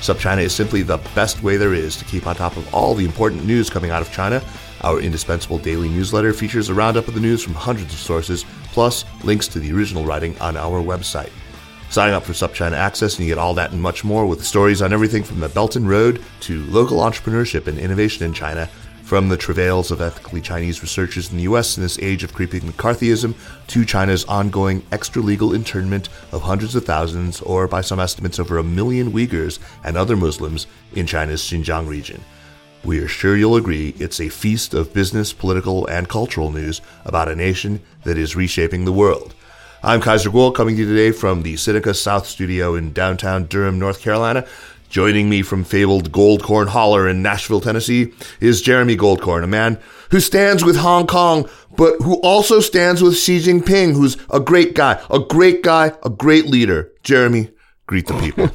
SupChina is simply the best way there is to keep on top of all the important news coming out of China. Our indispensable daily newsletter features a roundup of the news from hundreds of sources, plus links to the original writing on our website. Sign up for SupChina Access and you get all that and much more with stories on everything from the Belt and Road to local entrepreneurship and innovation in China from the travails of ethically Chinese researchers in the US in this age of creeping McCarthyism to China's ongoing extra-legal internment of hundreds of thousands, or by some estimates over a million Uyghurs and other Muslims in China's Xinjiang region. We are sure you'll agree it's a feast of business, political, and cultural news about a nation that is reshaping the world. I'm Kaiser Kuo, coming to you today from the Sinica South Studio in downtown Durham, North Carolina. Joining me from fabled Goldkorn Holler in Nashville, Tennessee, is Jeremy Goldkorn, a man who stands with Hong Kong, but who also stands with Xi Jinping, who's a great guy, a great guy, a great leader. Jeremy, greet the people.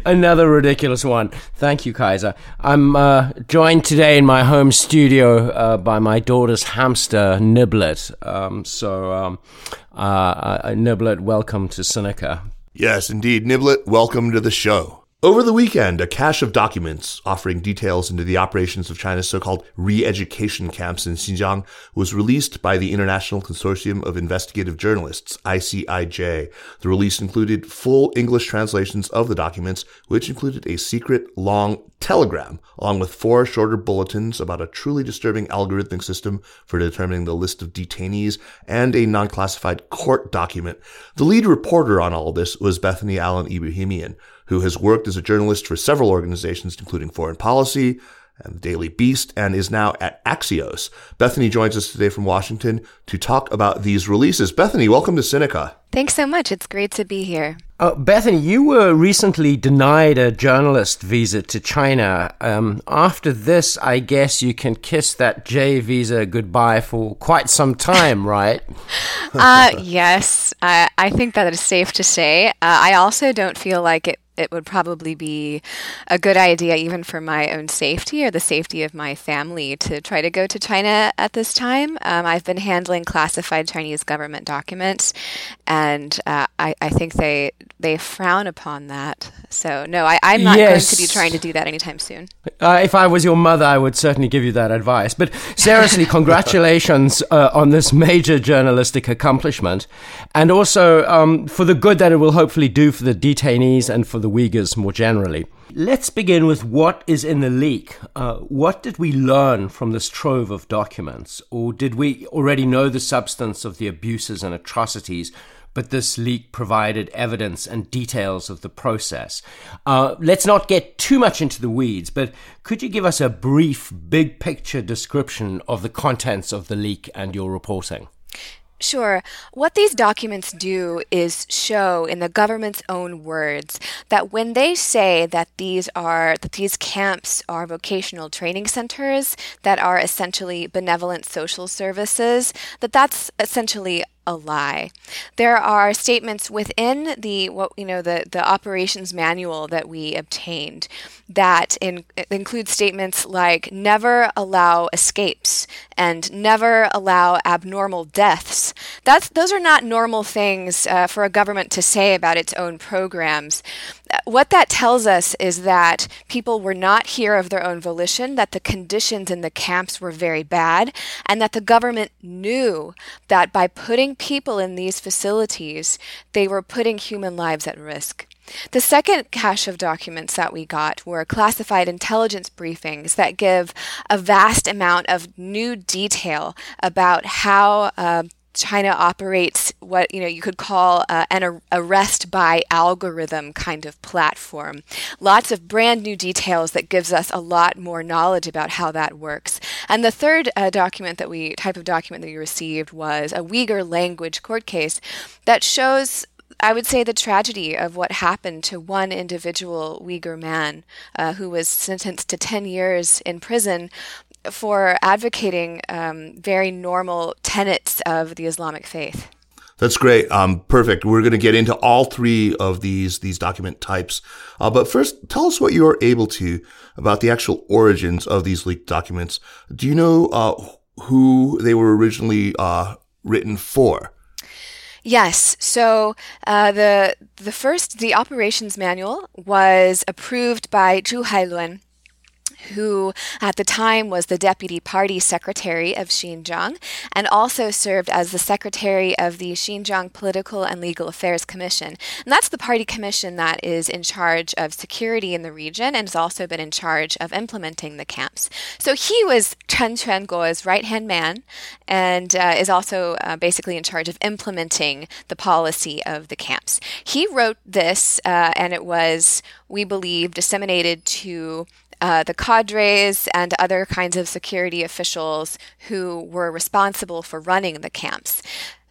Another ridiculous one. Thank you, Kaiser. I'm uh, joined today in my home studio uh, by my daughter's hamster, Niblet. Um, so, um, uh, uh Niblet, welcome to Sinica. Yes, indeed. Niblet, welcome to the show. Over the weekend, a cache of documents offering details into the operations of China's so-called re-education camps in Xinjiang was released by the International Consortium of Investigative Journalists, ICIJ. The release included full English translations of the documents, which included a secret long telegram, along with four shorter bulletins about a truly disturbing algorithmic system for determining the list of detainees and a non-classified court document. The lead reporter on all this was Bethany Allen-Ebrahimian, who has worked as a journalist for several organizations, including Foreign Policy and the Daily Beast, and is now at Axios. Bethany joins us today from Washington to talk about these releases. Bethany, welcome to Sinica. Thanks so much. It's great to be here. Uh, Bethany, you were recently denied a journalist visa to China. Um, after this, I guess you can kiss that J visa goodbye for quite some time, right? uh, yes, I, I think that is safe to say. Uh, I also don't feel like it it would probably be a good idea, even for my own safety or the safety of my family, to try to go to China at this time. Um, I've been handling classified Chinese government documents, and uh, I, I, think they they frown upon that. So no, I, am not yes. going to be trying to do that anytime soon. Uh, if I was your mother, I would certainly give you that advice. But seriously, congratulations uh, on this major journalistic accomplishment, and also um, for the good that it will hopefully do for the detainees and for the the Uyghurs more generally. Let's begin with what is in the leak. Uh, what did we learn from this trove of documents? Or did we already know the substance of the abuses and atrocities, but this leak provided evidence and details of the process? Uh, let's not get too much into the weeds, but could you give us a brief, big picture description of the contents of the leak and your reporting? Sure. What these documents do is show in the government's own words that when they say that these are that these camps are vocational training centers that are essentially benevolent social services, that that's essentially a lie. There are statements within the what you know the the operations manual that we obtained that in, include statements like never allow escapes and never allow abnormal deaths. That's those are not normal things uh, for a government to say about its own programs. What that tells us is that people were not here of their own volition, that the conditions in the camps were very bad, and that the government knew that by putting people in these facilities, they were putting human lives at risk. The second cache of documents that we got were classified intelligence briefings that give a vast amount of new detail about how uh, China operates what you know you could call uh, an arrest by algorithm kind of platform. Lots of brand new details that gives us a lot more knowledge about how that works. And the third uh, document that we type of document that we received was a Uyghur language court case that shows I would say the tragedy of what happened to one individual Uyghur man uh, who was sentenced to 10 years in prison for advocating um, very normal tenets of the Islamic faith. That's great. Um, perfect. We're going to get into all three of these these document types. Uh, but first, tell us what you are able to about the actual origins of these leaked documents. Do you know uh, who they were originally uh, written for? Yes. So uh, the the first the operations manual was approved by Zhu Hailun who at the time was the deputy party secretary of Xinjiang and also served as the secretary of the Xinjiang Political and Legal Affairs Commission. And that's the party commission that is in charge of security in the region and has also been in charge of implementing the camps. So he was Chen Quanguo's right hand man and uh, is also uh, basically in charge of implementing the policy of the camps. He wrote this, uh, and it was, we believe, disseminated to uh, the cadres and other kinds of security officials who were responsible for running the camps.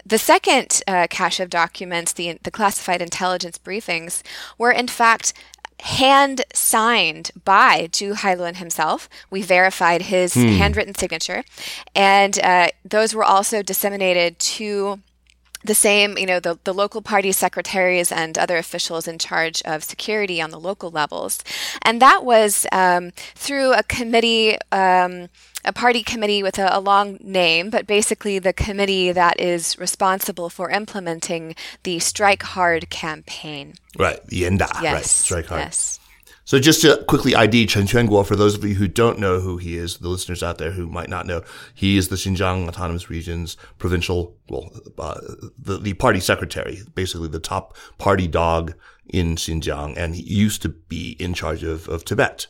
The second uh, cache of documents, the, the classified intelligence briefings, were in fact hand signed by Zhu Hailun himself. We verified his hmm. handwritten signature, and uh, those were also disseminated to the same, you know, the, the local party secretaries and other officials in charge of security on the local levels. And that was um, through a committee, um, a party committee with a, a, long name, but basically the committee that is responsible for implementing the Strike Hard campaign. Right, the Yanda, yes. right, Strike Hard. Yes. So just to quickly ID Chen Quanguo, for those of you who don't know who he is, the listeners out there who might not know, he is the Xinjiang Autonomous Region's provincial, well, uh, the, the party secretary, basically the top party dog in Xinjiang, and he used to be in charge of, of Tibet.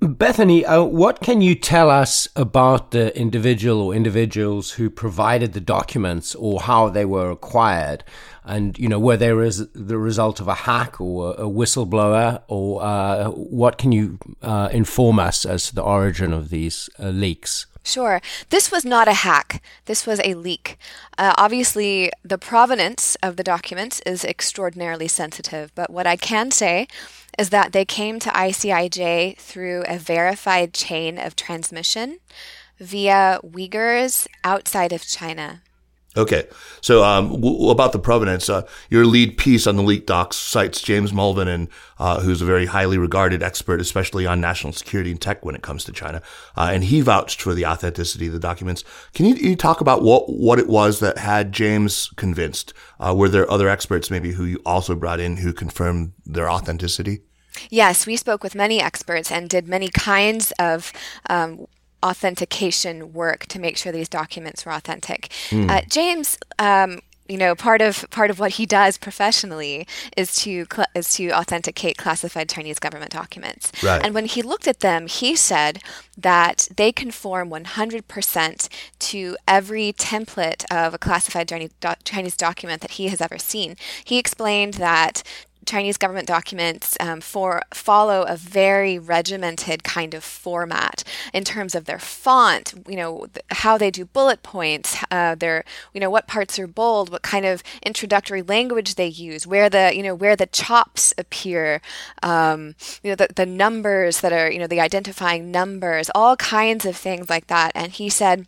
Bethany, uh, what can you tell us about the individual or individuals who provided the documents or how they were acquired? And, you know, were they res- the result of a hack or a whistleblower? Or uh, what can you uh, inform us as to the origin of these uh, leaks? Sure. This was not a hack. This was a leak. Uh, obviously, the provenance of the documents is extraordinarily sensitive, but what I can say is that they came to ICIJ through a verified chain of transmission via Uyghurs outside of China. Okay, so um, w- about the provenance, uh, your lead piece on the leak docs cites James Mulvenon, uh, who's a very highly regarded expert, especially on national security and tech when it comes to China, uh, and he vouched for the authenticity of the documents. Can you, you talk about what what it was that had James convinced? Uh, were there other experts maybe who you also brought in who confirmed their authenticity? Yes, we spoke with many experts and did many kinds of um, authentication work to make sure these documents were authentic. Mm. Uh, James. Um, you know, part of part of what he does professionally is to cl- is to authenticate classified Chinese government documents. Right. And when he looked at them, he said that they conform 100% to every template of a classified Chinese document that he has ever seen. He explained that Chinese government documents um, for follow a very regimented kind of format in terms of their font, you know, how they do bullet points, uh, their, you know, what parts are bold, what kind of introductory language they use, where the, you know, where the chops appear, um, you know, the, the numbers that are, you know, the identifying numbers, all kinds of things like that. And he said,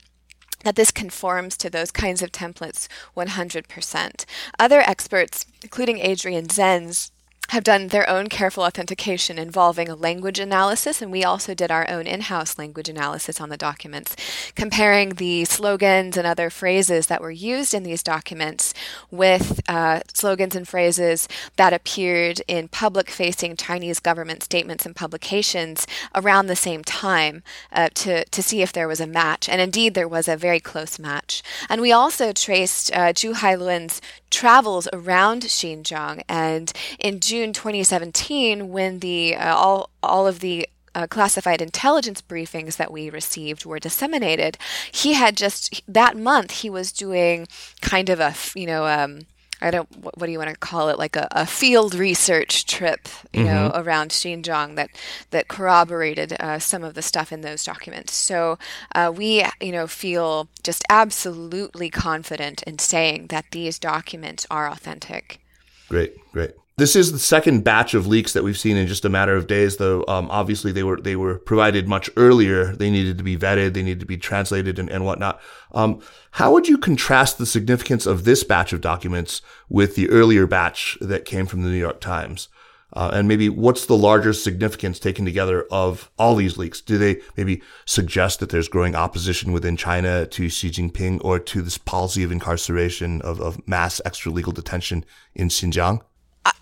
that this conforms to those kinds of templates 100%. Other experts, including Adrian Zenz, have done their own careful authentication involving a language analysis, and we also did our own in house language analysis on the documents, comparing the slogans and other phrases that were used in these documents with uh, slogans and phrases that appeared in public facing Chinese government statements and publications around the same time uh, to, to see if there was a match. And indeed, there was a very close match. And we also traced uh, Zhu Hailun's travels around Xinjiang. And in June 2017, when the uh, all all of the uh, classified intelligence briefings that we received were disseminated, he had just that month he was doing kind of a you know. Um, I don't what, what, do you want to call it? Like a, a field research trip you mm-hmm. know around Xinjiang that that corroborated uh, some of the stuff in those documents. So uh, we you know feel just absolutely confident in saying that these documents are authentic. Great great this is the second batch of leaks that we've seen in just a matter of days, though. Um, obviously, they were they were provided much earlier. They needed to be vetted, they needed to be translated, and, and whatnot. Um, how would you contrast the significance of this batch of documents with the earlier batch that came from the New York Times? Uh, and maybe what's the larger significance taken together of all these leaks? Do they maybe suggest that there's growing opposition within China to Xi Jinping or to this policy of incarceration of, of mass extra legal detention in Xinjiang?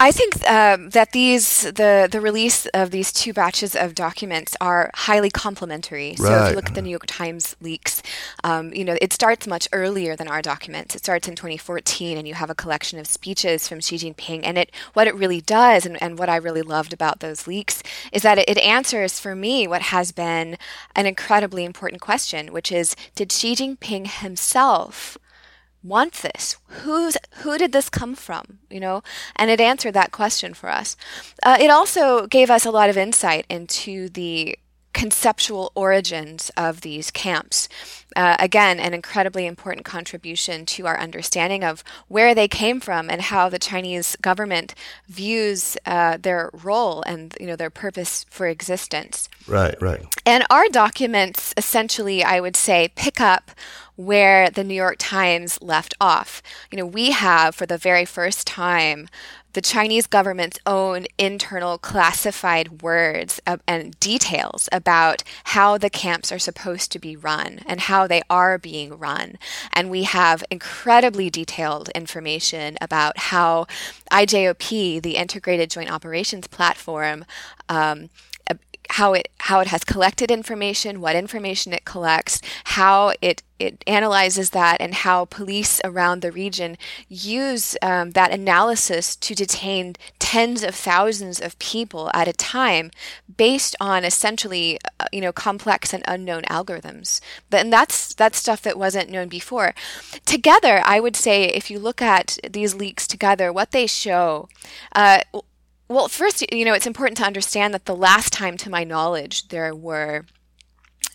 I think um, that these the the release of these two batches of documents are highly complementary. So if you look at the New York Times leaks, um, you know it starts much earlier than our documents. It starts in 2014, and you have a collection of speeches from Xi Jinping. And it what it really does, and, and what I really loved about those leaks, is that it, it answers for me what has been an incredibly important question, which is did Xi Jinping himself want this? Who's who did this come from? You know, and it answered that question for us. Uh, it also gave us a lot of insight into the conceptual origins of these camps. Uh, again, an incredibly important contribution to our understanding of where they came from and how the Chinese government views uh, their role and you know their purpose for existence. Right, right. And our documents essentially, I would say, pick up where the New York Times left off. You know, we have for the very first time the Chinese government's own internal classified words and details about how the camps are supposed to be run and how they are being run. And we have incredibly detailed information about how IJOP, the Integrated Joint Operations Platform, um, how it how it has collected information, what information it collects, how it it analyzes that, and how police around the region use um, that analysis to detain tens of thousands of people at a time, based on essentially uh, you know complex and unknown algorithms. But And that's that's stuff that wasn't known before. Together, I would say if you look at these leaks together, what they show. Uh, well, first, you know, it's important to understand that the last time, to my knowledge, there were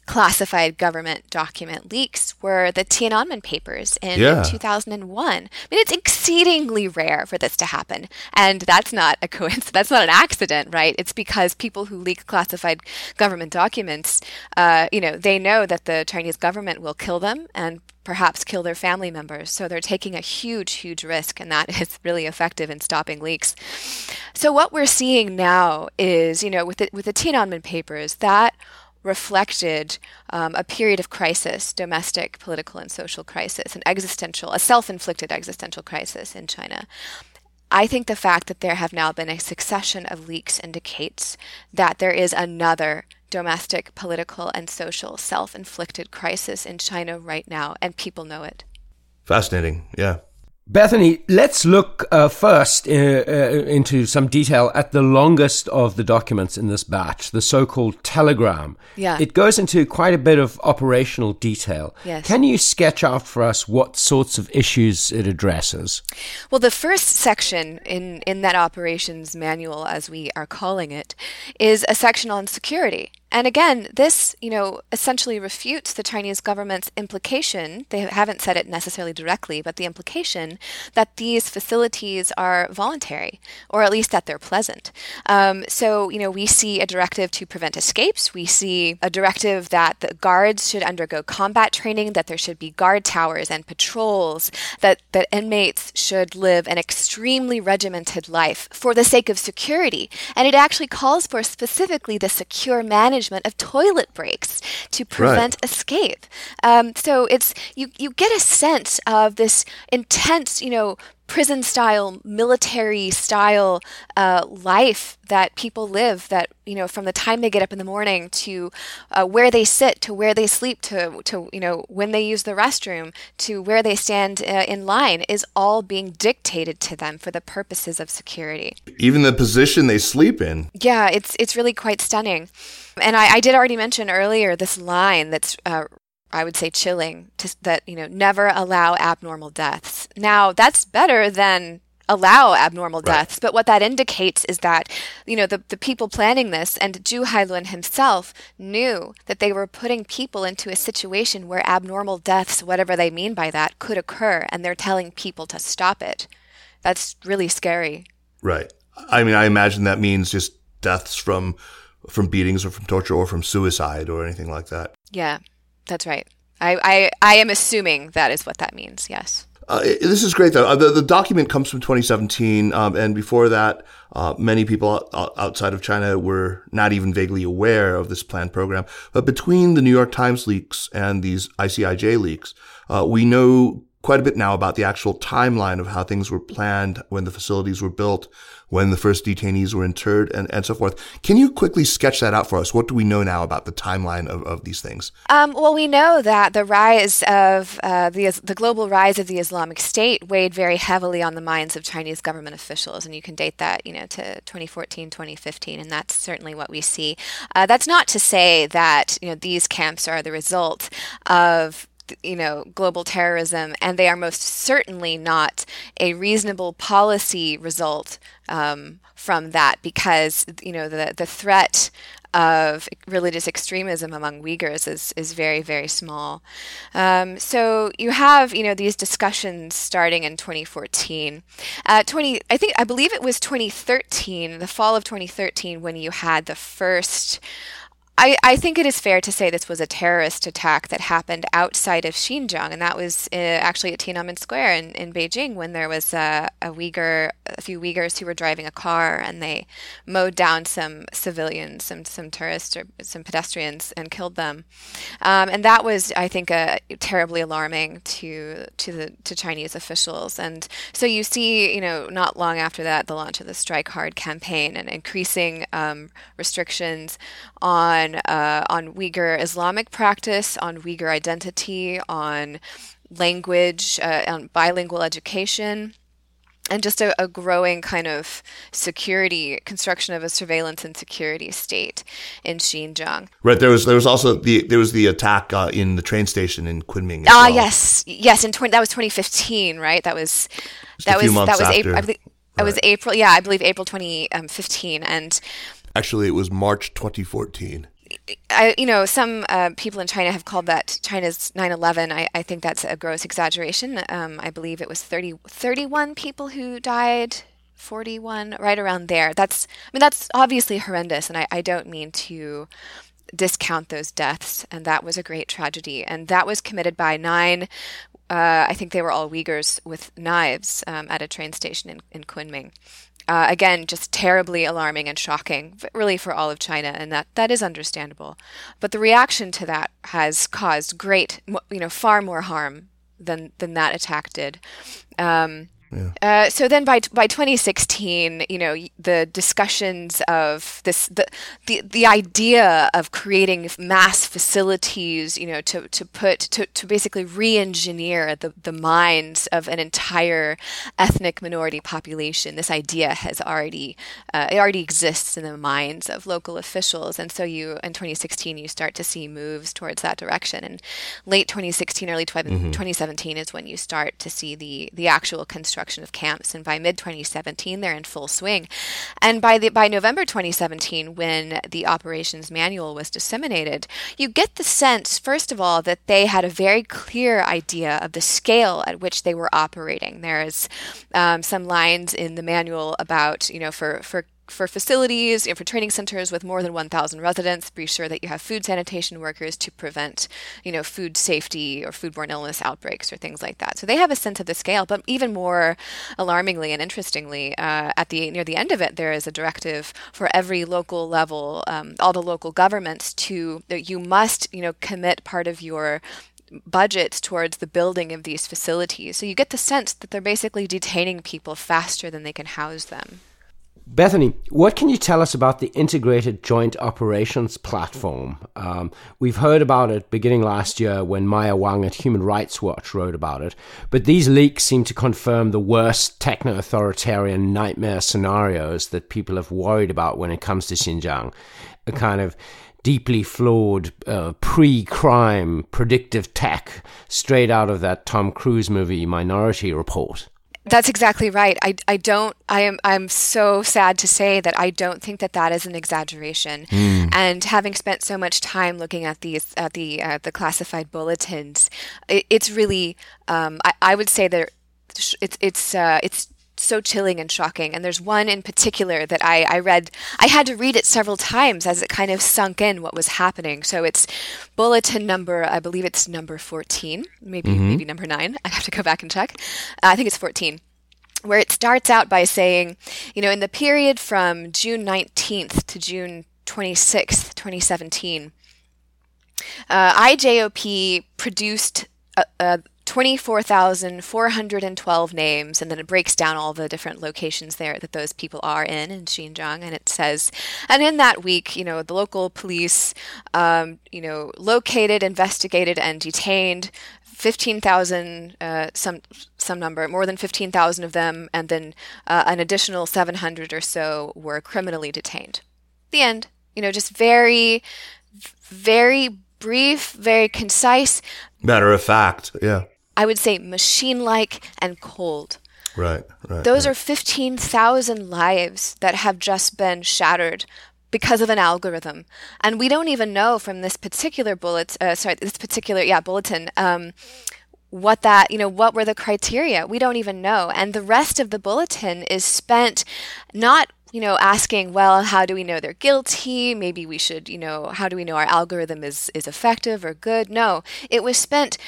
classified government document leaks were the Tiananmen papers in yeah. 2001. I mean, it's exceedingly rare for this to happen, and that's not a coincidence. That's not an accident, right? It's because people who leak classified government documents, uh, you know, they know that the Chinese government will kill them and perhaps kill their family members. So they're taking a huge, huge risk, and that is really effective in stopping leaks. So what we're seeing now is, you know, with the, with the Tiananmen papers, that reflected um, a period of crisis, domestic, political, and social crisis, an existential, a self-inflicted existential crisis in China. I think the fact that there have now been a succession of leaks indicates that there is another domestic, political, and social self inflicted crisis in China right now, and people know it. Fascinating. Yeah. Bethany, let's look uh, first uh, uh, into some detail at the longest of the documents in this batch, the so called telegram. Yeah. It goes into quite a bit of operational detail. Yes. Can you sketch out for us what sorts of issues it addresses? Well, the first section in, in that operations manual, as we are calling it, is a section on security And again, this, you know, essentially refutes the Chinese government's implication. They haven't said it necessarily directly, but the implication that these facilities are voluntary, or at least that they're pleasant. Um, so, you know, we see a directive to prevent escapes. We see a directive that the guards should undergo combat training, that there should be guard towers and patrols, that, that inmates should live an extremely regimented life for the sake of security. And it actually calls for specifically the secure management of toilet breaks to prevent right. escape. Um, so it's you you get a sense of this intense, you know, prison style, military style uh, life that people live. That you know, from the time they get up in the morning to uh, where they sit, to where they sleep, to to you know when they use the restroom, to where they stand uh, in line, is all being dictated to them for the purposes of security. Even the position they sleep in. Yeah, it's it's really quite stunning. And I, I did already mention earlier this line that's uh, I would say chilling to, that you know never allow abnormal deaths. Now that's better than allow abnormal right. deaths, but what that indicates is that you know the, the people planning this and Zhu Hailun himself knew that they were putting people into a situation where abnormal deaths, whatever they mean by that, could occur, and they're telling people to stop it. That's really scary. Right. I mean, I imagine that means just deaths from from beatings or from torture or from suicide or anything like that. Yeah. That's right. I, I, I am assuming that is what that means. Yes. Uh, this is great, though. Uh, the, the document comes from 2017, um, and before that, uh, many people outside of China were not even vaguely aware of this planned program. But between the New York Times leaks and these ICIJ leaks, uh, we know quite a bit now about the actual timeline of how things were planned when the facilities were built, when the first detainees were interred, and, and so forth. Can you quickly sketch that out for us? What do we know now about the timeline of, of these things? Um, well, we know that the rise of uh, the, the global rise of the Islamic State weighed very heavily on the minds of Chinese government officials, and you can date that, you know, to 2014, 2015, and that's certainly what we see. Uh, that's not to say that you know these camps are the result of you know, global terrorism, and they are most certainly not a reasonable policy result um, from that because, you know, the, the threat of religious extremism among Uyghurs is, is very, very small. Um, so you have, you know, these discussions starting in 2014. Uh, 20, I think, I believe it was 2013, the fall of 2013, when you had the first I, I think it is fair to say this was a terrorist attack that happened outside of Xinjiang, and that was uh, actually at Tiananmen Square in, in Beijing when there was a, a Uyghur, a few Uyghurs who were driving a car and they mowed down some civilians, some some tourists or some pedestrians, and killed them. Um, and that was, I think, a, terribly alarming to to the to Chinese officials. And so you see, you know, not long after that, the launch of the Strike Hard campaign and increasing um, restrictions on on uh, on Uyghur Islamic practice, on Uyghur identity, on language, uh, on bilingual education and just a, a, growing kind of security construction of a surveillance and security state in Xinjiang. Right. There was there was also the there was the attack uh, in the train station in Kunming. Ah, well. yes, yes. In 20, that was 2015, right? That was just that was that was April. I believe, right. it was April. Yeah, I believe April 2015, and actually it was March 2014. I, you know, some uh, people in China have called that China's 9/11. I, I think that's a gross exaggeration. Um, I believe it was 30, 31 people who died, 41, right around there. That's, I mean, that's obviously horrendous, and I, I don't mean to discount those deaths. And that was a great tragedy, and that was committed by nine. Uh, I think they were all Uyghurs with knives um, at a train station in, in Kunming uh, again, just terribly alarming and shocking, really for all of China, and that that is understandable. But the reaction to that has caused great, you know, far more harm than than that attack did. Um, yeah. Uh, so then by by 2016, you know, the discussions of this the the, the idea of creating mass facilities, you know, to, to put to, to basically re-engineer the, the minds of an entire ethnic minority population. This idea has already uh, it already exists in the minds of local officials, and so you in 2016 you start to see moves towards that direction. And late 2016, early 20, mm-hmm. 2017 is when you start to see the the actual construction construction of camps, and by mid 2017, they're in full swing. And by the by November 2017, when the operations manual was disseminated, you get the sense, first of all, that they had a very clear idea of the scale at which they were operating. There's um, some lines in the manual about, you know, for for for facilities, and for training centers with more than 1,000 residents, be sure that you have food sanitation workers to prevent, you know, food safety or foodborne illness outbreaks or things like that. So they have a sense of the scale. But even more alarmingly and interestingly, uh, at the near the end of it, there is a directive for every local level, um, all the local governments, to that you must, you know, commit part of your budgets towards the building of these facilities. So you get the sense that they're basically detaining people faster than they can house them. Bethany, what can you tell us about the Integrated Joint Operations Platform? Um, we've heard about it beginning last year when Maya Wang at Human Rights Watch wrote about it, but these leaks seem to confirm the worst techno authoritarian nightmare scenarios that people have worried about when it comes to Xinjiang. A kind of deeply flawed uh, pre crime predictive tech straight out of that Tom Cruise movie Minority Report. That's exactly right. I, I don't I am I'm so sad to say that I don't think that that is an exaggeration. Mm. And having spent so much time looking at these at the uh, the classified bulletins, it, it's really um, I, I would say that it's it's uh, it's so chilling and shocking. And there's one in particular that I, I read, I had to read it several times as it kind of sunk in what was happening. So it's bulletin number, I believe it's number 14, maybe, mm-hmm. maybe number nine. I have to go back and check. Uh, I think it's 14 where it starts out by saying, you know, in the period from June 19th to June 26th, 2017, uh, IJOP produced a, a 24,412 names, and then it breaks down all the different locations there that those people are in in Xinjiang. And it says, and in that week, you know, the local police, um, you know, located, investigated, and detained 15,000, uh, some some number, more than 15,000 of them, and then uh, an additional 700 or so were criminally detained. The end. You know, just very, very brief, very concise. Matter of fact, yeah. I would say machine like and cold. Right, right. Those right. are 15,000 lives that have just been shattered because of an algorithm. And we don't even know from this particular bullet, uh, sorry, this particular, yeah, bulletin, um, what that, you know, what were the criteria? We don't even know. And the rest of the bulletin is spent not you know, asking, well, how do we know they're guilty? Maybe we should, you know, how do we know our algorithm is, is effective or good? No, it was spent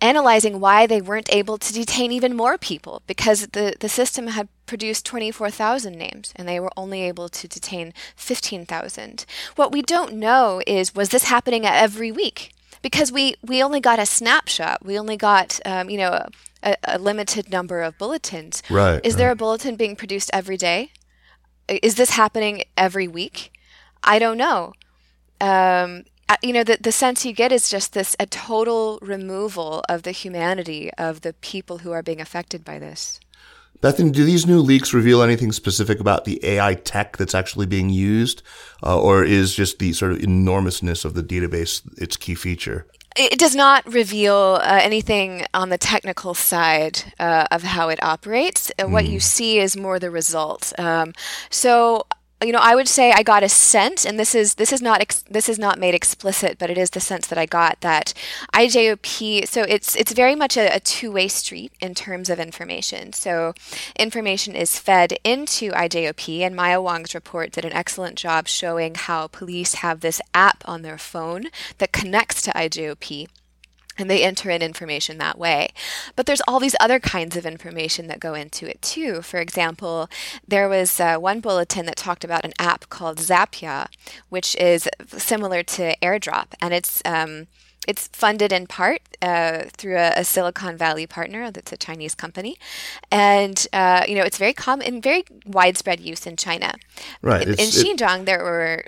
analyzing why they weren't able to detain even more people because the, the system had produced 24,000 names and they were only able to detain 15,000. What we don't know is was this happening every week? Because we, we only got a snapshot. We only got, um, you know, a, a, limited number of bulletins. Right. Is right. there a bulletin being produced every day? Is this happening every week? I don't know. Um, you know, the, the sense you get is just this a total removal of the humanity of the people who are being affected by this. Bethany, do these new leaks reveal anything specific about the AI tech that's actually being used, uh, or is just the sort of enormousness of the database its key feature? It does not reveal uh, anything on the technical side uh, of how it operates. Mm. What you hmm. see is more the result. Um, so you know, I would say I got a sense, and this is this is not ex- this is not made explicit, but it is the sense that I got that IJOP. So it's it's very much a, a two way street in terms of information. So information is fed into IJOP, and Maya Wang's report did an excellent job showing how police have this app on their phone that connects to IJOP and they enter in information that way. But there's all these other kinds of information that go into it too. For example, there was uh, one bulletin that talked about an app called Zapya, which is similar to AirDrop, and it's um, it's funded in part uh, through a, a, Silicon Valley partner that's a Chinese company, and uh, you know it's very common very widespread use in China. Right. In, in Xinjiang, there were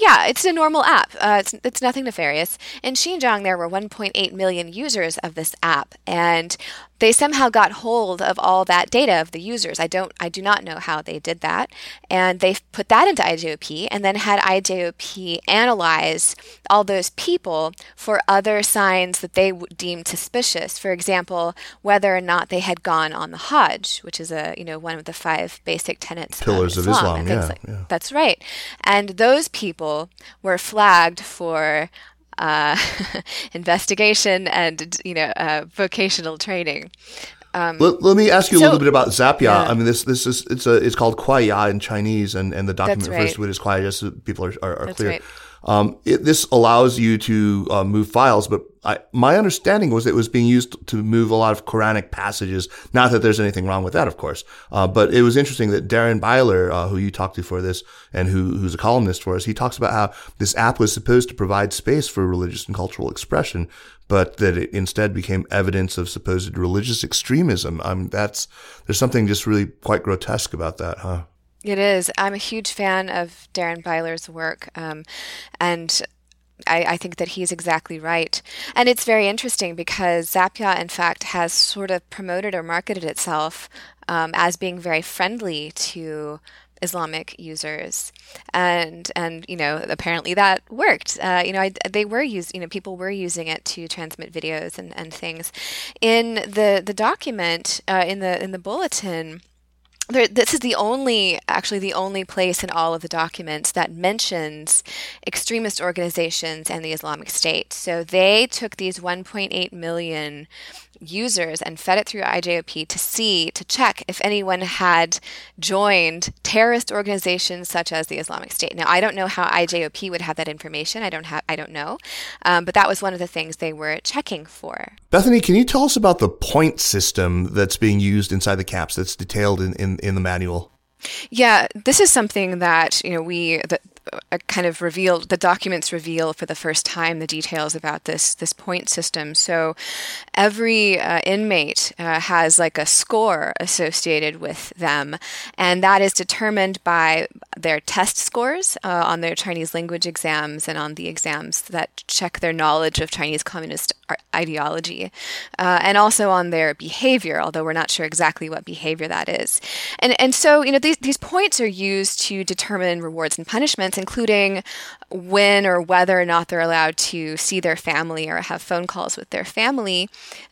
yeah, it's a normal app. Uh, it's, it's nothing nefarious. In Xinjiang, there were 1.8 million users of this app, and they somehow got hold of all that data of the users. I don't, I do not know how they did that, and they put that into IJOP, and then had IJOP analyze all those people for other signs that they deemed suspicious. For example, whether or not they had gone on the Hajj, which is a you know one of the five basic tenets pillars of Islam. Of Islam yeah, like, yeah, that's right. And those people were flagged for uh, investigation and you know uh, vocational training. Um, let, let, me ask you so, a little bit about Zapya. Yeah. I mean, this this is it's a it's called Kuaiya in Chinese, and, and the document right. refers to it as Kuaiya, just so people are, are, are clear. Right. Um, it, this allows you to uh, move files, but I, my understanding was it was being used to move a lot of Quranic passages. Not that there's anything wrong with that, of course, uh, but it was interesting that Darren Byler, uh, who you talked to for this and who, who's a columnist for us, he talks about how this app was supposed to provide space for religious and cultural expression, but that it instead became evidence of supposed religious extremism. I mean, that's there's something just really quite grotesque about that, huh? It is. I'm a huge fan of Darren Byler's work, um, and I, I, think that he's exactly right. And it's very interesting because Zapya, in fact, has sort of promoted or marketed itself um, as being very friendly to Islamic users, and and you know apparently that worked. Uh, you know I, they were using you know people were using it to transmit videos and, and things. In the the document uh, in the in the bulletin there, this is the only, actually, the only place in all of the documents that mentions extremist organizations and the Islamic State. So they took these 1.8 million users and fed it through IJOP to see, to check if anyone had joined terrorist organizations such as the Islamic State. Now, I don't know how IJOP would have that information. I don't have, I don't know, um, but that was one of the things they were checking for. Bethany, can you tell us about the point system that's being used inside the caps that's detailed in, in, in the manual? Yeah, this is something that you know we the, kind of revealed the documents reveal for the first time the details about this this point system. So every uh, inmate uh, has like a score associated with them, and that is determined by their test scores uh, on their Chinese language exams and on the exams that check their knowledge of Chinese communist ideology, uh, and also on their behavior. Although we're not sure exactly what behavior that is, and and so you know these these points are used to determine rewards and punishments including when or whether or not they're allowed to see their family or have phone calls with their family.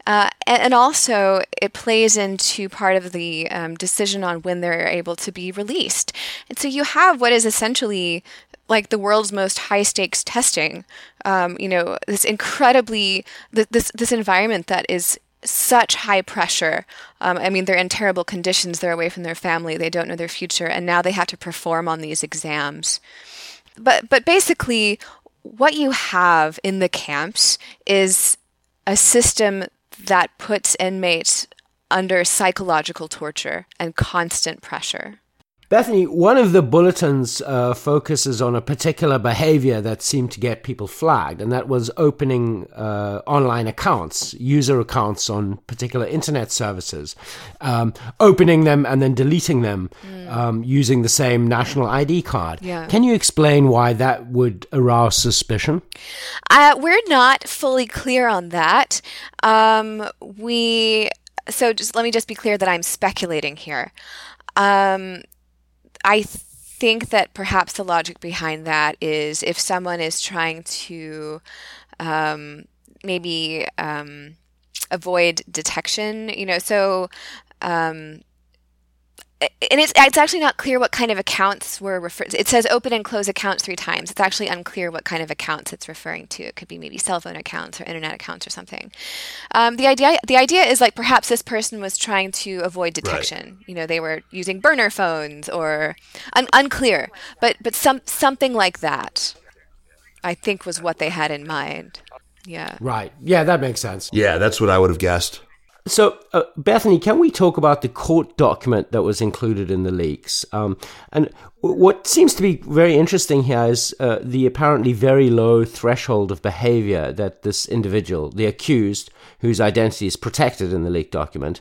Uh, and, also, it plays into part of the um, decision on when they're able to be released. And so you have what is essentially like the world's most high stakes testing. Um, you know, this incredibly this this environment that is such high pressure. Um, I mean, they're in terrible conditions. They're away from their family. They don't know their future, and now they have to perform on these exams. But but basically, what you have in the camps is a system that puts inmates under psychological torture and constant pressure. Bethany, one of the bulletins uh, focuses on a particular behavior that seemed to get people flagged, and that was opening uh, online accounts, user accounts on particular internet services, um, opening them and then deleting them mm. um, using the same national ID card. Yeah. Can you explain why that would arouse suspicion? Uh, we're not fully clear on that. Um, we so just let me just be clear that I'm speculating here. Um, I think that perhaps the logic behind that is if someone is trying to um, maybe um, avoid detection, you know, so um, and it's it's actually not clear what kind of accounts were referred. It says open and close accounts three times. It's actually unclear what kind of accounts it's referring to. It could be maybe cell phone accounts or internet accounts or something. Um, the idea the idea is like perhaps this person was trying to avoid detection. Right. You know, they were using burner phones or un- unclear, but but some something like that. I think was what they had in mind. Yeah. Right. Yeah, that makes sense. Yeah, that's what I would have guessed. So, uh, Bethany, can we talk about the court document that was included in the leaks? Um, and what seems to be very interesting here is uh, the apparently very low threshold of behavior that this individual, the accused, whose identity is protected in the leaked document,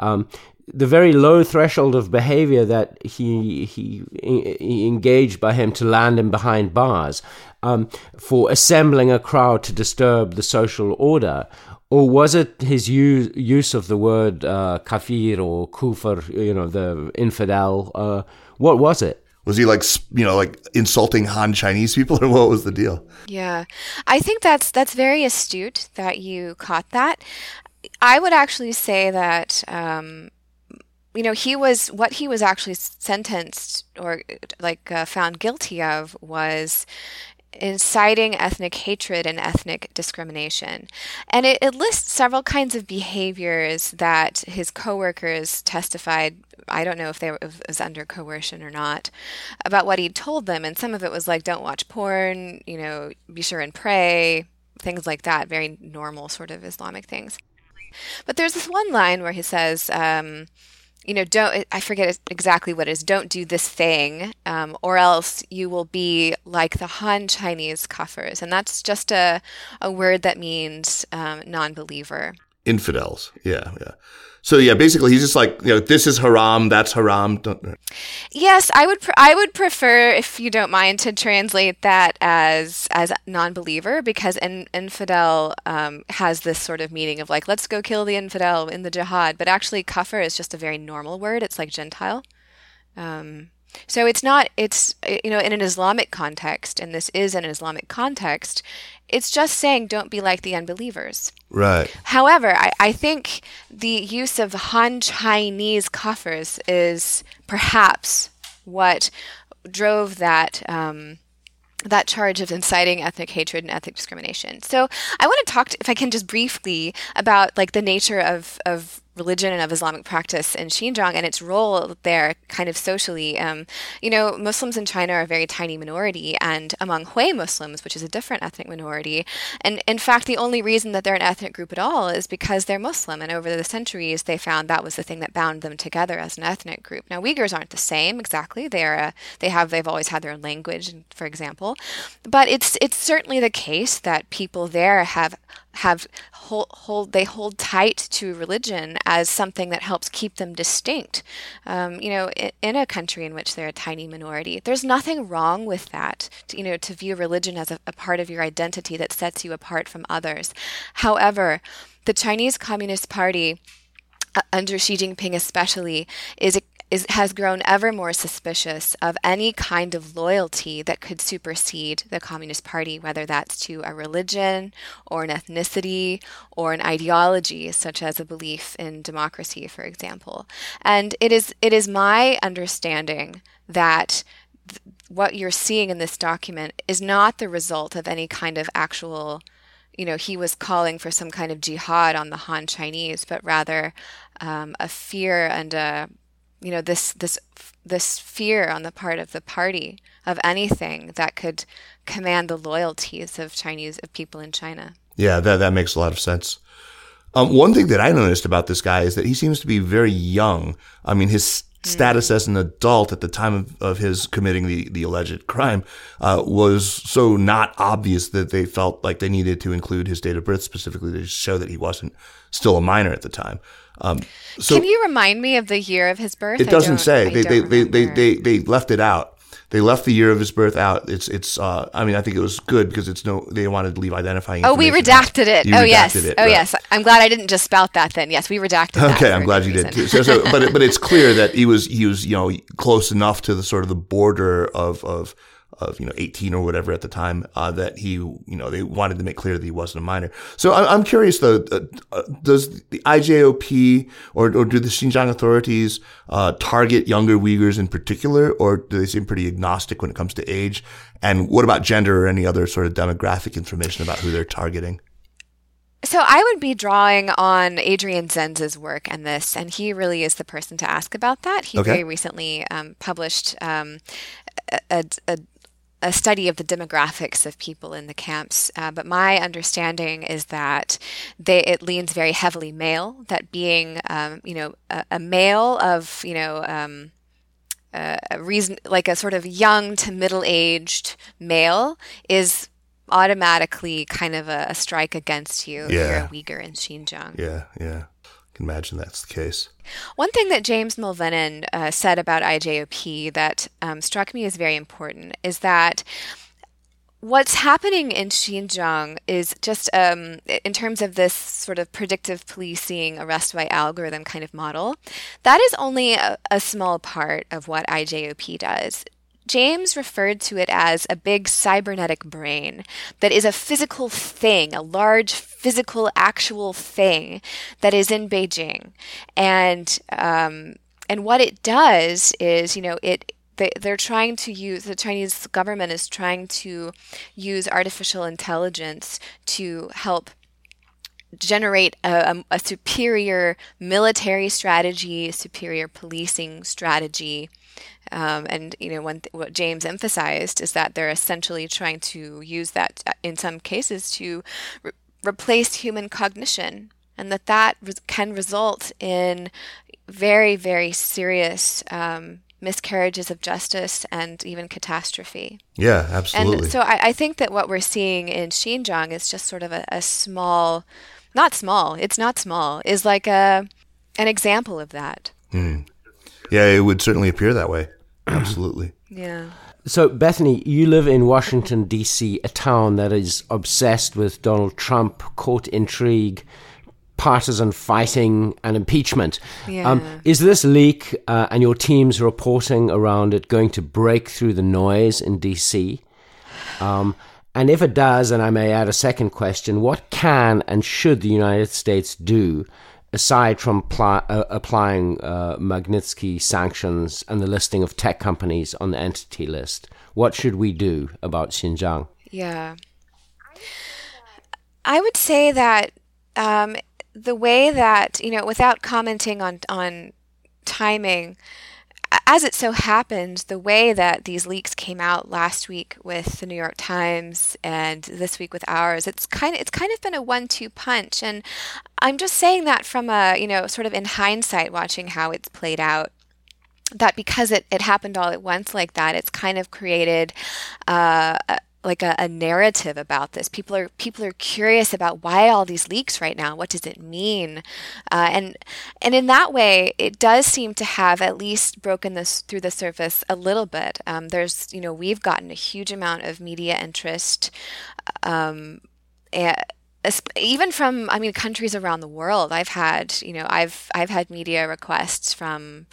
um, the very low threshold of behavior that he, he, he engaged by him to land him behind bars um, for assembling a crowd to disturb the social order or was it his use, use of the word uh, kafir or kufr, you know, the infidel? Uh, what was it? Was he like you know like insulting Han Chinese people, or what was the deal? Yeah, I think that's that's very astute that you caught that. I would actually say that um, you know he was what he was actually sentenced or like uh, found guilty of was inciting ethnic hatred and ethnic discrimination. And it, it, lists several kinds of behaviors that his coworkers testified. I don't know if they were, if was under coercion or not about what he told them. And some of it was like, don't watch porn, you know, be sure and pray, things like that, very normal sort of Islamic things. But there's this one line where he says, um, you know, don't, I forget exactly what it is, don't do this thing, um, or else you will be like the Han Chinese kafirs. And that's just a, a word that means um, non believer. Infidels. Yeah, yeah. So yeah, basically he's just like, you know, this is haram, that's haram. Don't... Yes, I would. I would prefer, if you don't mind, to translate that as as non-believer because an infidel um, has this sort of meaning of like, let's go kill the infidel in the jihad. But actually, kafir is just a very normal word. It's like Gentile. Um, so it's not, it's, you know, in an Islamic context, and this is an Islamic context, it's just saying don't be like the unbelievers. Right. However, I, I think the use of Han Chinese kafirs is perhaps what drove that. Um, that charge of inciting ethnic hatred and ethnic discrimination. So I want to talk, to, if I can, just briefly about like the nature of of religion and of Islamic practice in Xinjiang and its role there, kind of socially. Um, you know, Muslims in China are a very tiny minority, and among Hui Muslims, which is a different ethnic minority, and in fact, the only reason that they're an ethnic group at all is because they're Muslim, and over the centuries, they found that was the thing that bound them together as an ethnic group. Now, Uyghurs aren't the same exactly; they are a, they have they've always had their own language, for example, but it's it's certainly the case that people there have have hold, hold they hold tight to religion as something that helps keep them distinct. Um, you know, in, in, a country in which they're a tiny minority, there's nothing wrong with that. To, you know, to view religion as a, a part of your identity that sets you apart from others. However, the Chinese Communist Party uh, under Xi Jinping especially is is, has grown ever more suspicious of any kind of loyalty that could supersede the Communist Party, whether that's to a religion or an ethnicity or an ideology, such as a belief in democracy, for example. And it is it is my understanding that th- what you're seeing in this document is not the result of any kind of actual you know, he was calling for some kind of jihad on the Han Chinese, but rather um, a fear and a you know this this this fear on the part of the party of anything that could command the loyalties of Chinese of people in China. Yeah, that that makes a lot of sense. Um, one thing that I noticed about this guy is that he seems to be very young. I mean, his hmm. status as an adult at the time of, of his committing the, the alleged crime uh, was so not obvious that they felt like they needed to include his date of birth specifically to show that he wasn't still a minor at the time. Um, so Can you remind me of the year of his birth? It doesn't say. They they, they, they, they, they left it out. They left the year of his birth out. It's it's. Uh, I mean, I think it was good because it's no. They wanted to leave identifying. Oh, we redacted out. it. You oh redacted yes. It, oh right. yes. I'm glad I didn't just spout that. Then yes, we redacted. Okay, I'm glad you reason. did. So, so but but it's clear that he was he was you know close enough to the sort of the border of of of you know 18 or whatever at the time uh, that he you know they wanted to make clear that he wasn't a minor. So I'm, curious though, uh, uh, does the IJOP or or do the Xinjiang authorities uh, target younger Uyghurs in particular, or do they seem pretty agnostic when it comes to age? And what about gender or any other sort of demographic information about who they're targeting? So I would be drawing on Adrian Zenz's work and this, and he really is the person to ask about that. He okay. very recently um, published um, a, a, a study of the demographics of people in the camps, uh, but my understanding is that they it leans very heavily male. That being, um, you know, a, a, male of you know. Um, a reason like a sort of young to middle aged male is automatically kind of a, a strike against you yeah. if you're a Uyghur in Xinjiang. Yeah, yeah can imagine that's the case. One thing that James Mulvenon uh, said about IJOP that um, struck me as very important is that what's happening in Xinjiang is just um, in terms of this sort of predictive policing, arrest by algorithm kind of model, that is only a, a small part of what IJOP does. James referred to it as a big cybernetic brain that is a physical thing, a large physical, actual thing that is in Beijing. And, um, and what it does is, you know, it, they, they're trying to use the Chinese government is trying to use artificial intelligence to help generate a, a, superior military strategy, superior policing strategy. Um, and you know, th- what James emphasized is that they're essentially trying to use that uh, in some cases to re- replace human cognition, and that that re- can result in very, very serious um, miscarriages of justice and even catastrophe. Yeah, absolutely. And so I, I, think that what we're seeing in Xinjiang is just sort of a, a, small, not small, it's not small, is like a an example of that. Mm. Yeah, it would certainly appear that way. Absolutely. yeah. So, Bethany, you live in Washington, D.C., a town that is obsessed with Donald Trump, court intrigue, partisan fighting and impeachment. Yeah. Um, is this leak uh, and your team's reporting around it going to break through the noise in DC? Um, and if it does, and I may add a second question, what can and should the United States do aside from pl- uh, applying uh, Magnitsky sanctions and the listing of tech companies on the entity list? What should we do about Xinjiang? Yeah. I would say that um, the way that you know, without commenting on on timing, as it so happened, the way that these leaks came out last week with the New York Times and this week with ours, it's kind of it's kind of been a one-two punch, and I'm just saying that from a you know sort of in hindsight, watching how it's played out that because it, it happened all at once like that, it's kind of created uh, like a, a, narrative about this. People are people are curious about why all these leaks right now. What does it mean? Uh, and and in that way, it does seem to have at least broken this through the surface a little bit. Um, there's you know we've gotten a huge amount of media interest. Um, even from I mean countries around the world, I've had you know I've I've had media requests from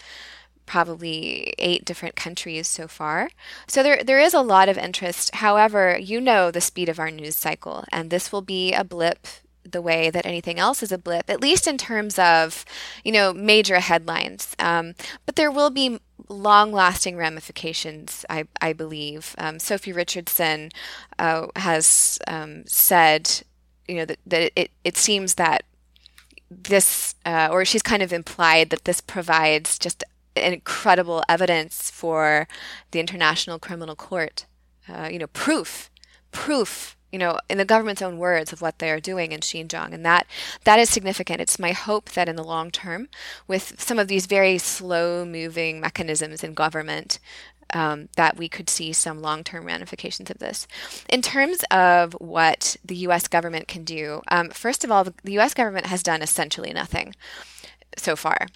probably eight different countries so far. So there there is a lot of interest. However, you know the speed of our news cycle, and this will be a blip the way that anything else is a blip, at least in terms of, you know, major headlines. Um, but there will be long-lasting ramifications, I, I believe. Um, Sophie Richardson uh, has um, said, you know, that, that it, it seems that this, uh, or she's kind of implied that this provides just incredible evidence for the International Criminal Court. Uh, you know, proof, proof. You know, in the government's own words of what they are doing in Xinjiang, and that that is significant. It's my hope that in the long term, with some of these very slow-moving mechanisms in government, um, that we could see some long term ramifications of this. In terms of what the US government can do, um, first of all, the US government has done essentially nothing so far.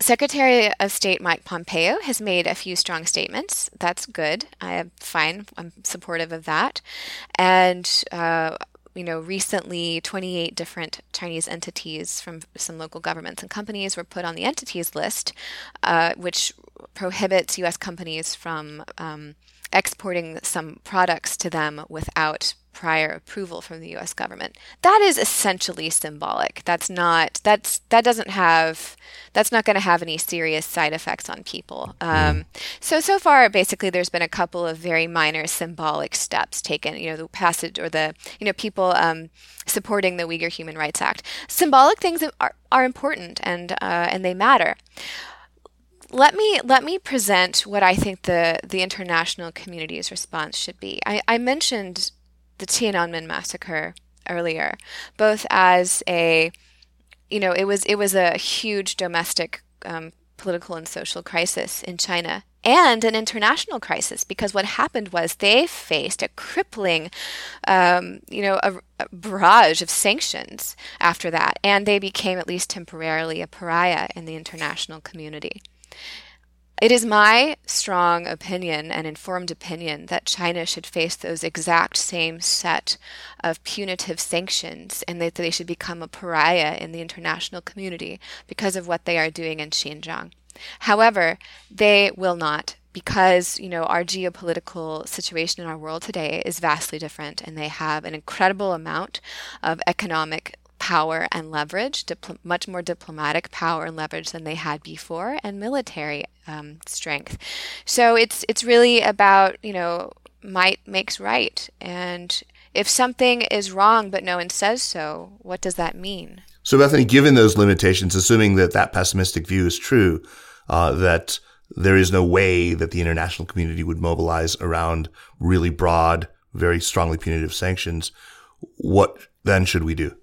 Secretary of State Mike Pompeo has made a few strong statements. That's good. I am fine. I'm supportive of that. And, uh, you know, recently 28 different Chinese entities from some local governments and companies were put on the entities list, uh, which prohibits U.S. companies from um, exporting some products to them without prior approval from the US government. That is essentially symbolic. That's not that's that doesn't have that's not going to have any serious side effects on people. Um, so so far basically there's been a couple of very minor symbolic steps taken, you know, the passage or the you know people um, supporting the Uyghur Human Rights Act. Symbolic things are are important and uh, and they matter let me let me present what I think the the international community's response should be. I, I mentioned the Tiananmen massacre earlier, both as a you know it was it was a huge domestic um, political and social crisis in China and an international crisis because what happened was they faced a crippling, um, you know, a, a, barrage of sanctions after that, and they became at least temporarily a pariah in the international community. It is my strong opinion and informed opinion that China should face those exact same set of punitive sanctions and that they should become a pariah in the international community because of what they are doing in Xinjiang. However, they will not because you know our geopolitical situation in our world today is vastly different and they have an incredible amount of economic power and leverage, dipl- much more diplomatic power and leverage than they had before, and military um, strength. So it's it's really about you know might makes right, and if something is wrong but no one says so, what does that mean? So Bethany, given those limitations, assuming that that pessimistic view is true, uh, that there is no way that the international community would mobilize around really broad, very strongly punitive sanctions, what then should we do?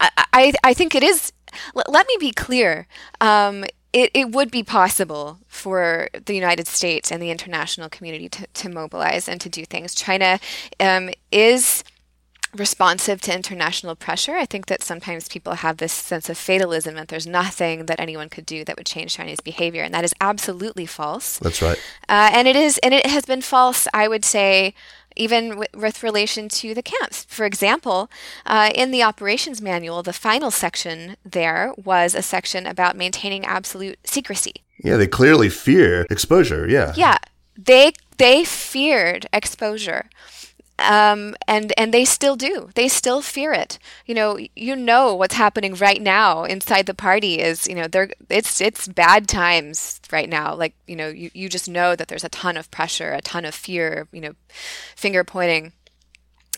I, I, I think it is. Let, let me be clear. Um, it, it would be possible for the United States and the international community to, to mobilize and to do things. China um, is responsive to international pressure. I think that sometimes people have this sense of fatalism that there's nothing that anyone could do that would change Chinese behavior, and that is absolutely false. That's right. Uh, and it is, and it has been false. I would say even with, with, relation to the camps. For example, uh, in the operations manual, the final section there was a section about maintaining absolute secrecy. Yeah, they clearly fear exposure. Yeah. Yeah, they they feared exposure um, and and they still do. They still fear it. You know, you know what's happening right now inside the party is you know they're it's it's bad times right now. Like you know you you just know that there's a ton of pressure, a ton of fear. You know, finger pointing.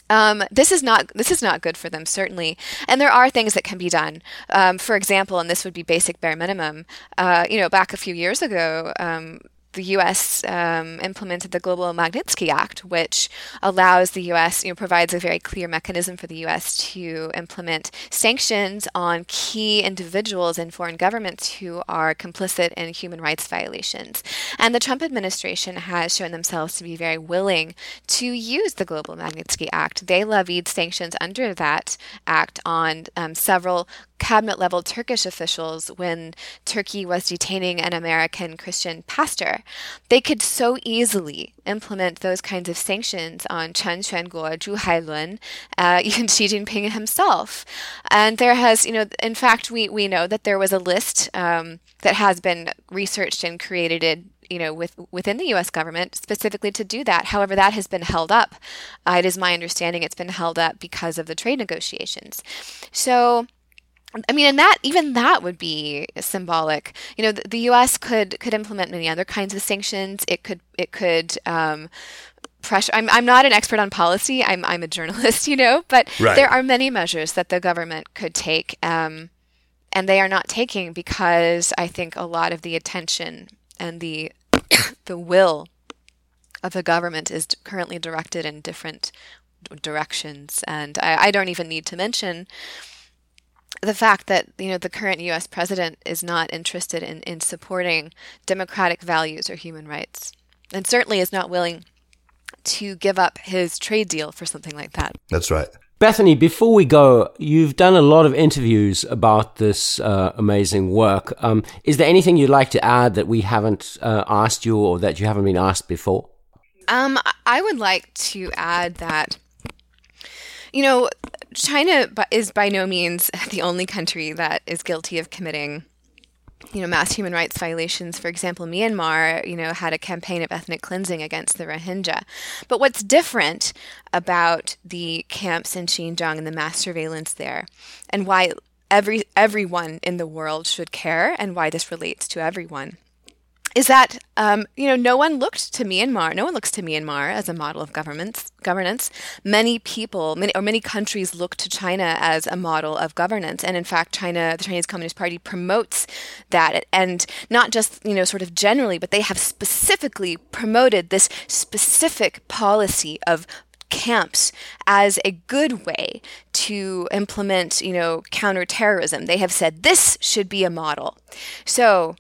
Um, this is not this is not good for them certainly, and there are things that can be done. Um, for example, and this would be basic bare minimum. Uh, you know, back a few years ago, um, the U.S. Um, implemented the Global Magnitsky Act, which allows the U.S. you know provides a very clear mechanism for the U.S. to implement sanctions on key individuals in foreign governments who are complicit in human rights violations. And the Trump administration has shown themselves to be very willing to use the Global Magnitsky Act. They levied sanctions under that act on um, several cabinet level Turkish officials when Turkey was detaining an American Christian pastor. They could so easily implement those kinds of sanctions on Chen Quanguo, Zhu Hailun, uh, even Xi Jinping himself. And there has, you know, in fact, we, we know that there was a list um, that has been researched and created you know, with within the U.S. government specifically to do that. However, that has been held up. Uh, it is my understanding it's been held up because of the trade negotiations. So I mean, and that even that would be symbolic. You know, the, the, U.S. could could implement many other kinds of sanctions. It could it could um, pressure. I'm I'm not an expert on policy. I'm I'm a journalist, you know, but right. there are many measures that the government could take, um, and they are not taking because I think a lot of the attention and the the will of the government is currently directed in different directions, and I, I don't even need to mention the fact that you know the current U.S. president is not interested in, in supporting democratic values or human rights, and certainly is not willing to give up his trade deal for something like that. That's right. Bethany, before we go, you've done a lot of interviews about this uh, amazing work. Um, is there anything you'd like to add that we haven't uh, asked you or that you haven't been asked before? Um, I would like to add that you know, China is by no means the only country that is guilty of committing you know, mass human rights violations. For example, Myanmar, you know, had a campaign of ethnic cleansing against the Rohingya. But what's different about the camps in Xinjiang and the mass surveillance there, and why every everyone in the world should care, and why this relates to everyone, is that um, you know no one looked to Myanmar. No one looks to Myanmar as a model of governance. Governance. Many people, many or many countries look to China as a model of governance, and in fact, China, the Chinese Communist Party, promotes that, and not just you know sort of generally, but they have specifically promoted this specific policy of camps as a good way to implement, you know, counterterrorism. They have said this should be a model. So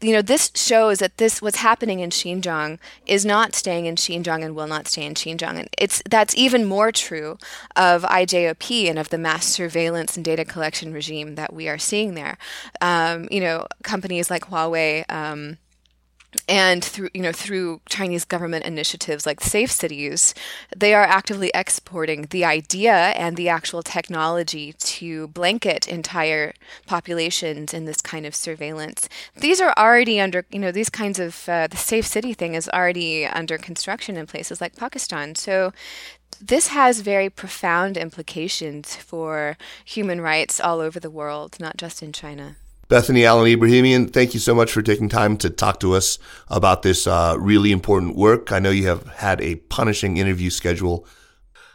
you know, this shows that this what's happening in Xinjiang is not staying in Xinjiang and will not stay in Xinjiang. And it's that's even more true of IJOP and of the mass surveillance and data collection regime that we are seeing there. Um, you know, companies like Huawei. Um, and through you know through Chinese government initiatives like Safe Cities, they are actively exporting the idea and the actual technology to blanket entire populations in this kind of surveillance. These are already under you know these kinds of uh, the Safe City thing is already under construction in places like Pakistan. So this has very profound implications for human rights all over the world, not just in China. Bethany Allen Ebrahimian, thank you so much for taking time to talk to us about this uh, really important work. I know you have had a punishing interview schedule.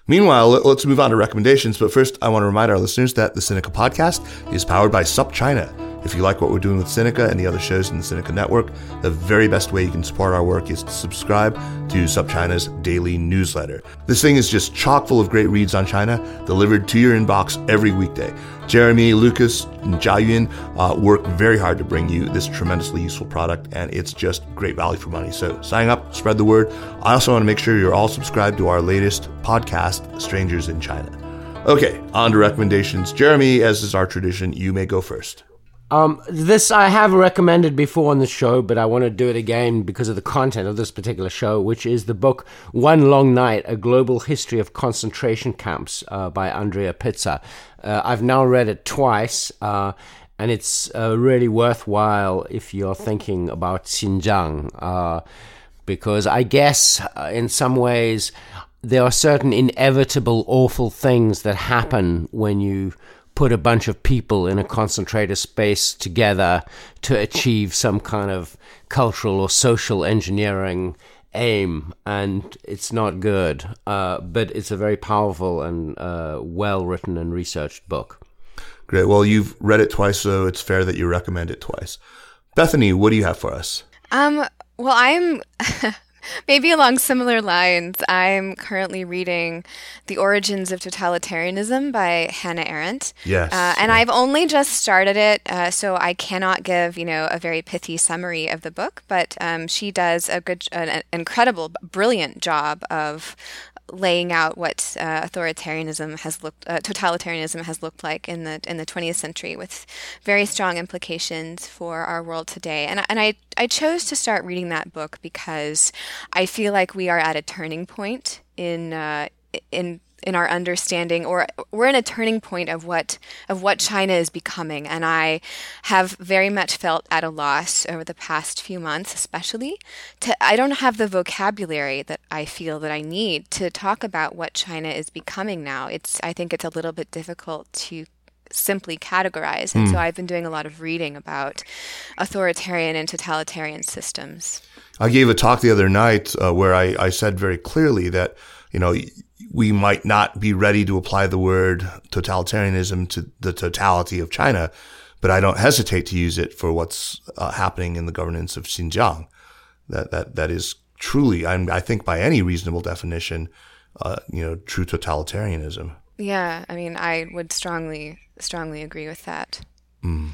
Meanwhile, let's move on to recommendations. But first, I want to remind our listeners that the Sinica podcast is powered by SupChina. If you like what we're doing with Sinica and the other shows in the Sinica network, the very best way you can support our work is to subscribe to SupChina's daily newsletter. This thing is just chock full of great reads on China, delivered to your inbox every weekday. Jeremy, Lucas, and Jiayun uh, work very hard to bring you this tremendously useful product, and it's just great value for money. So sign up, spread the word. I also want to make sure you're all subscribed to our latest podcast, Strangers in China. Okay, on to recommendations. Jeremy, as is our tradition, you may go first. Um, this I have recommended before on the show, but I want to do it again because of the content of this particular show, which is the book One Long Night A Global History of Concentration Camps uh, by Andrea Pitzer. Uh, I've now read it twice, uh, and it's uh, really worthwhile if you're thinking about Xinjiang, uh, because I guess uh, in some ways there are certain inevitable awful things that happen when you put a bunch of people in a concentrated space together to achieve some kind of cultural or social engineering aim, and it's not good. Uh, but it's a very powerful and uh, well written and researched book. Great. Well, you've read it twice, so it's fair that you recommend it twice. Bethany, what do you have for us? Um, well, I'm Maybe along similar lines, I'm currently reading The Origins of Totalitarianism by Hannah Arendt. Yes. Uh, and yeah. I've only just started it, uh, so I cannot give, you know, a very pithy summary of the book, but um, she does a good, an incredible, brilliant job of laying out what uh, authoritarianism has looked, uh, totalitarianism has looked like in the in the 20th century, with very strong implications for our world today. And and I I chose to start reading that book because I feel like we are at a turning point in uh, in in our understanding or we're in a turning point of what of what China is becoming and I have very much felt at a loss over the past few months especially to I don't have the vocabulary that I feel that I need to talk about what China is becoming now it's I think it's a little bit difficult to simply categorize and mm. so hmm. I've been doing a lot of reading about authoritarian and totalitarian systems I gave a talk the other night uh, where I, I said very clearly that you know we might not be ready to apply the word totalitarianism to the totality of China, but I don't hesitate to use it for what's uh, happening in the governance of Xinjiang. That that that is truly, I'm, i think, by any reasonable definition, uh, you know, true totalitarianism. Yeah, I mean, I would strongly strongly agree with that. Mm.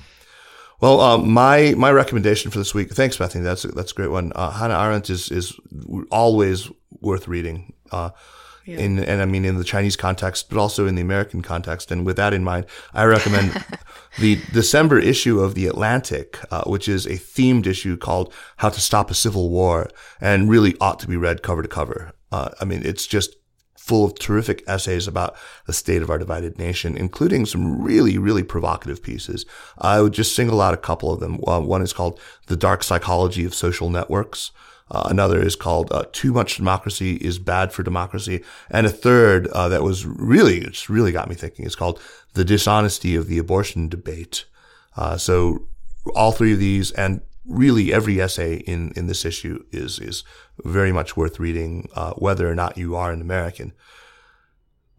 Well, uh, my my recommendation for this week. Thanks, Bethany. That's a, that's a great one. Uh, Hannah Arendt is is always worth reading. Uh, yeah. In and I mean in the Chinese context, but also in the American context. And with that in mind, I recommend the December issue of the Atlantic, uh, which is a themed issue called "How to Stop a Civil War," and really ought to be read cover to cover. Uh, I mean, it's just full of terrific essays about the state of our divided nation, including some really, really provocative pieces. I would just single out a couple of them. Uh, one is called The Dark Psychology of Social Networks. Uh, another is called uh, Too Much Democracy is Bad for Democracy. And a third uh, that was really, it's really got me thinking is called The Dishonesty of the Abortion Debate. Uh, so all three of these and really every essay in, in this issue is, is very much worth reading, uh, whether or not you are an American.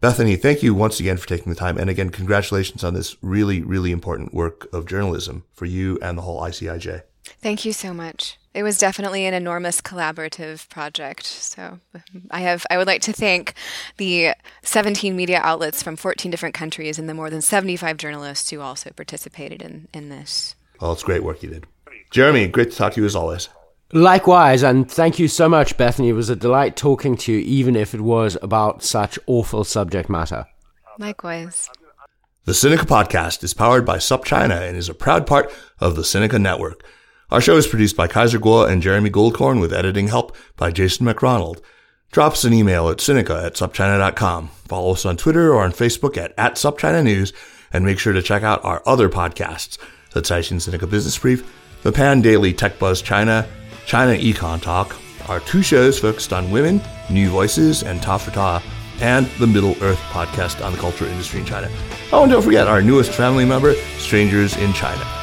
Bethany, thank you once again for taking the time. And again, congratulations on this really, really important work of journalism for you and the whole ICIJ. Thank you so much. It was definitely an enormous collaborative project. So I have I would like to thank the 17 media outlets from 14 different countries and the more than 75 journalists who also participated in, in this. Well, it's great work you did. Jeremy, great to talk to you as always. Likewise, and thank you so much, Bethany. It was a delight talking to you, even if it was about such awful subject matter. Likewise. The Sinica podcast is powered by SupChina and is a proud part of the Sinica Network. Our show is produced by Kaiser Kuo and Jeremy Goldkorn with editing help by Jason McRonald. Drop us an email at Sinica at SupChina.com. Follow us on Twitter or on Facebook at, at SupChina News, and make sure to check out our other podcasts, the Caixin Sinica Business Brief, the Pan Daily Tech Buzz China, China Econ Talk, our two shows focused on women, New Voices, and Ta for Ta, and the Middle Earth podcast on the culture industry in China. Oh, and don't forget our newest family member, Strangers in China.